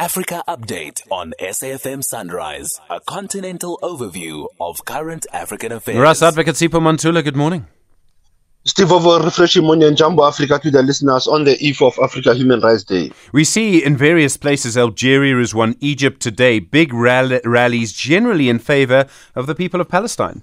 Africa Update on SAFM Sunrise, a continental overview of current African affairs. Ras Advocate Sipho Mantula, good morning. Steve over refreshing morning and Jumbo Africa to the listeners on the eve of Africa Human Rights Day. We see in various places Algeria is one, Egypt today, big rall- rallies generally in favor of the people of Palestine.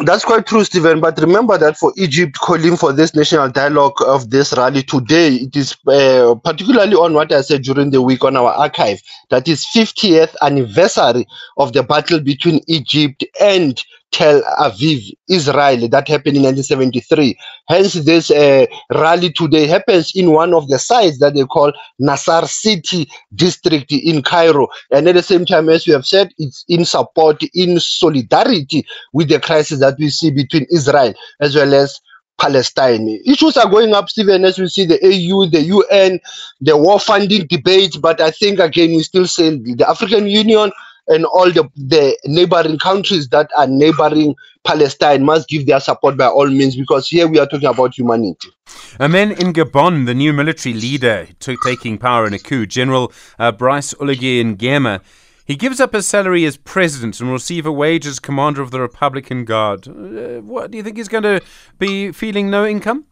That's quite true, Stephen. But remember that for Egypt calling for this national dialogue of this rally today, it is uh, particularly on what I said during the week on our archive. That is 50th anniversary of the battle between Egypt and Tel Aviv, Israel, that happened in 1973. Hence, this uh, rally today happens in one of the sites that they call Nasser City District in Cairo. And at the same time, as we have said, it's in support, in solidarity with the crisis that we see between Israel as well as Palestine. Issues are going up, Stephen, as we see the AU, the UN, the war funding debate. But I think, again, we still say the African Union and all the, the neighboring countries that are neighboring Palestine must give their support by all means because here we are talking about humanity. And then in Gabon, the new military leader t- taking power in a coup, General uh, Brice Oligui Nguema, he gives up his salary as president and will receive a wage as commander of the Republican Guard. Uh, what do you think he's going to be feeling no income?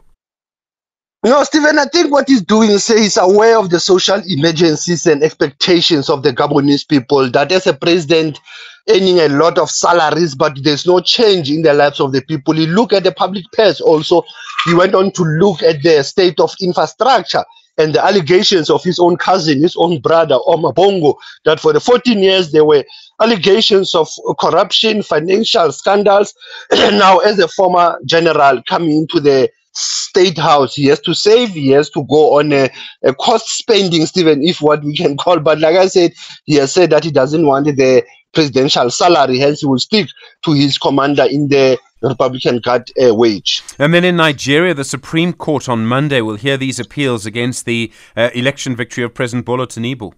No, Stephen, I think what he's doing is he's aware of the social emergencies and expectations of the Gabonese people that as a president earning a lot of salaries, but there's no change in the lives of the people. He look at the public purse also. He went on to look at the state of infrastructure and the allegations of his own cousin, his own brother, Omar Bongo, that for the 14 years there were allegations of corruption, financial scandals. now, as a former general coming into the state house. He has to save. He has to go on a, a, cost spending, Stephen, if what we can call. But like I said, he has said that he doesn't want the presidential salary. Hence, he will stick to his commander in the Republican Guard uh, wage. And then in Nigeria, the Supreme Court on Monday will hear these appeals against the uh, election victory of President Bola Tinubu.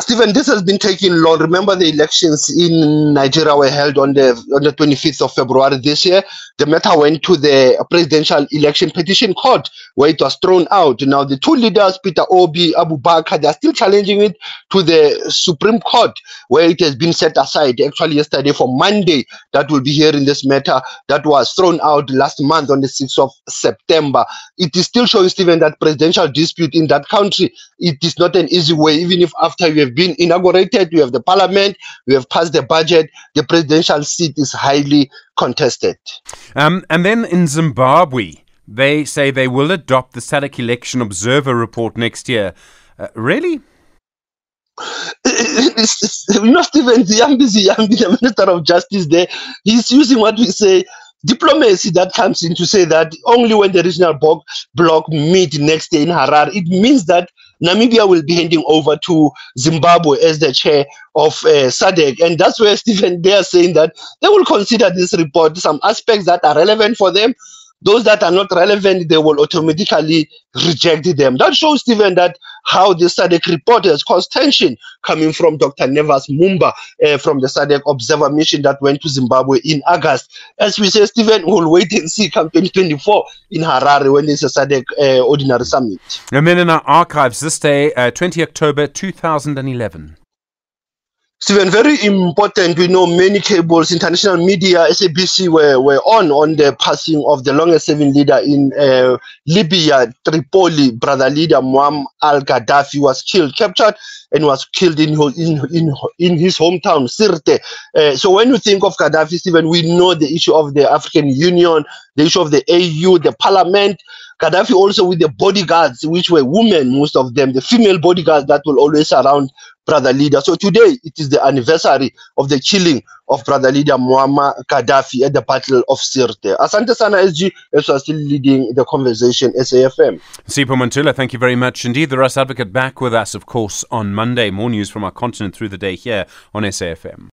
Stephen, this has been taking long. Remember, the elections in Nigeria were held on the on the 25th of February this year. The matter went to the Presidential Election Petition Court, where it was thrown out. Now, the two leaders, Peter Obi, Abubakar, they are still challenging it to the Supreme Court, where it has been set aside. Actually, yesterday for Monday, that will be hearing this matter that was thrown out last month on the 6th of September. It is still showing, Stephen, that presidential dispute in that country. It is not an easy way, even if after you have been inaugurated, we have the parliament, we have passed the budget, the presidential seat is highly contested. Um, and then in Zimbabwe, they say they will adopt the SADC election observer report next year. Uh, really? you know, Stephen Ziyambi, the Minister of Justice there, he's using what we say diplomacy that comes in to say that only when the regional bloc, bloc meet next day in Harare, it means that Namibia will be handing over to Zimbabwe as the chair of uh, SADC. And that's where Stephen, are saying that they will consider this report, some aspects that are relevant for them, those that are not relevant, they will automatically reject them. That shows, Stephen, that how the SADC report has caused tension coming from Dr. Nevers Mumba uh, from the SADC Observer Mission that went to Zimbabwe in August. As we say, Stephen, we'll wait and see come 2024 in Harare when there's a SADC uh, Ordinary Summit. And then in our archives this day, uh, 20 October 2011. Stephen, very important. We know many cables, international media, SABC were, were on on the passing of the longest serving leader in uh, Libya, Tripoli, brother leader Muammar al Gaddafi was killed, captured, and was killed in in in, in his hometown, Sirte. Uh, so when you think of Gaddafi, Stephen, we know the issue of the African Union, the issue of the AU, the parliament. Gaddafi also with the bodyguards, which were women, most of them, the female bodyguards that will always surround brother leader. So today it is the anniversary of the killing of brother leader Muammar Gaddafi at the Battle of Sirte. Asante Sana SG is still leading the conversation, SAFM. Sipho Mantula, thank you very much indeed. The Ras Advocate back with us, of course, on Monday. More news from our continent through the day here on SAFM.